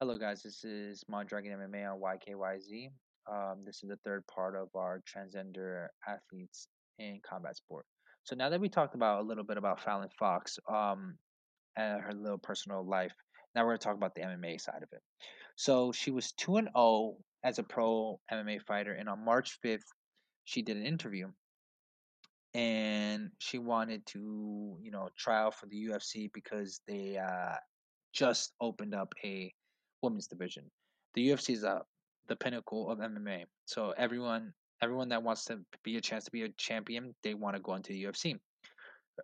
Hello, guys. This is Mondragon MMA on YKYZ. Um, this is the third part of our transgender athletes in combat sport. So now that we talked about a little bit about Fallon Fox um, and her little personal life, now we're going to talk about the MMA side of it. So she was 2 and 0 as a pro MMA fighter, and on March 5th, she did an interview and she wanted to, you know, try out for the UFC because they uh, just opened up a women's division. The UFC is uh, the pinnacle of MMA. So everyone everyone that wants to be a chance to be a champion, they want to go into the UFC.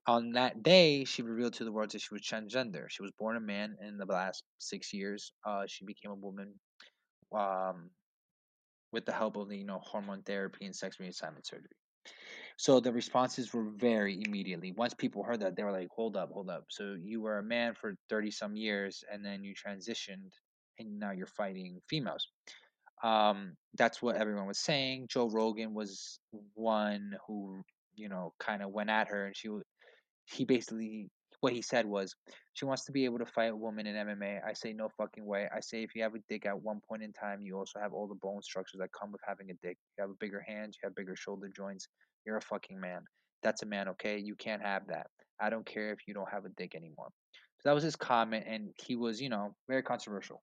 On that day, she revealed to the world that she was transgender. She was born a man, and in the last six years, uh, she became a woman um, with the help of the you know hormone therapy and sex reassignment surgery. So the responses were very immediately. Once people heard that, they were like, "Hold up, hold up! So you were a man for thirty some years, and then you transitioned, and now you're fighting females." Um, that's what everyone was saying. Joe Rogan was one who, you know, kind of went at her, and she, he basically, what he said was, she wants to be able to fight a woman in MMA. I say no fucking way. I say if you have a dick at one point in time, you also have all the bone structures that come with having a dick. You have a bigger hand, you have bigger shoulder joints. You're a fucking man. That's a man, okay? You can't have that. I don't care if you don't have a dick anymore. So that was his comment, and he was, you know, very controversial.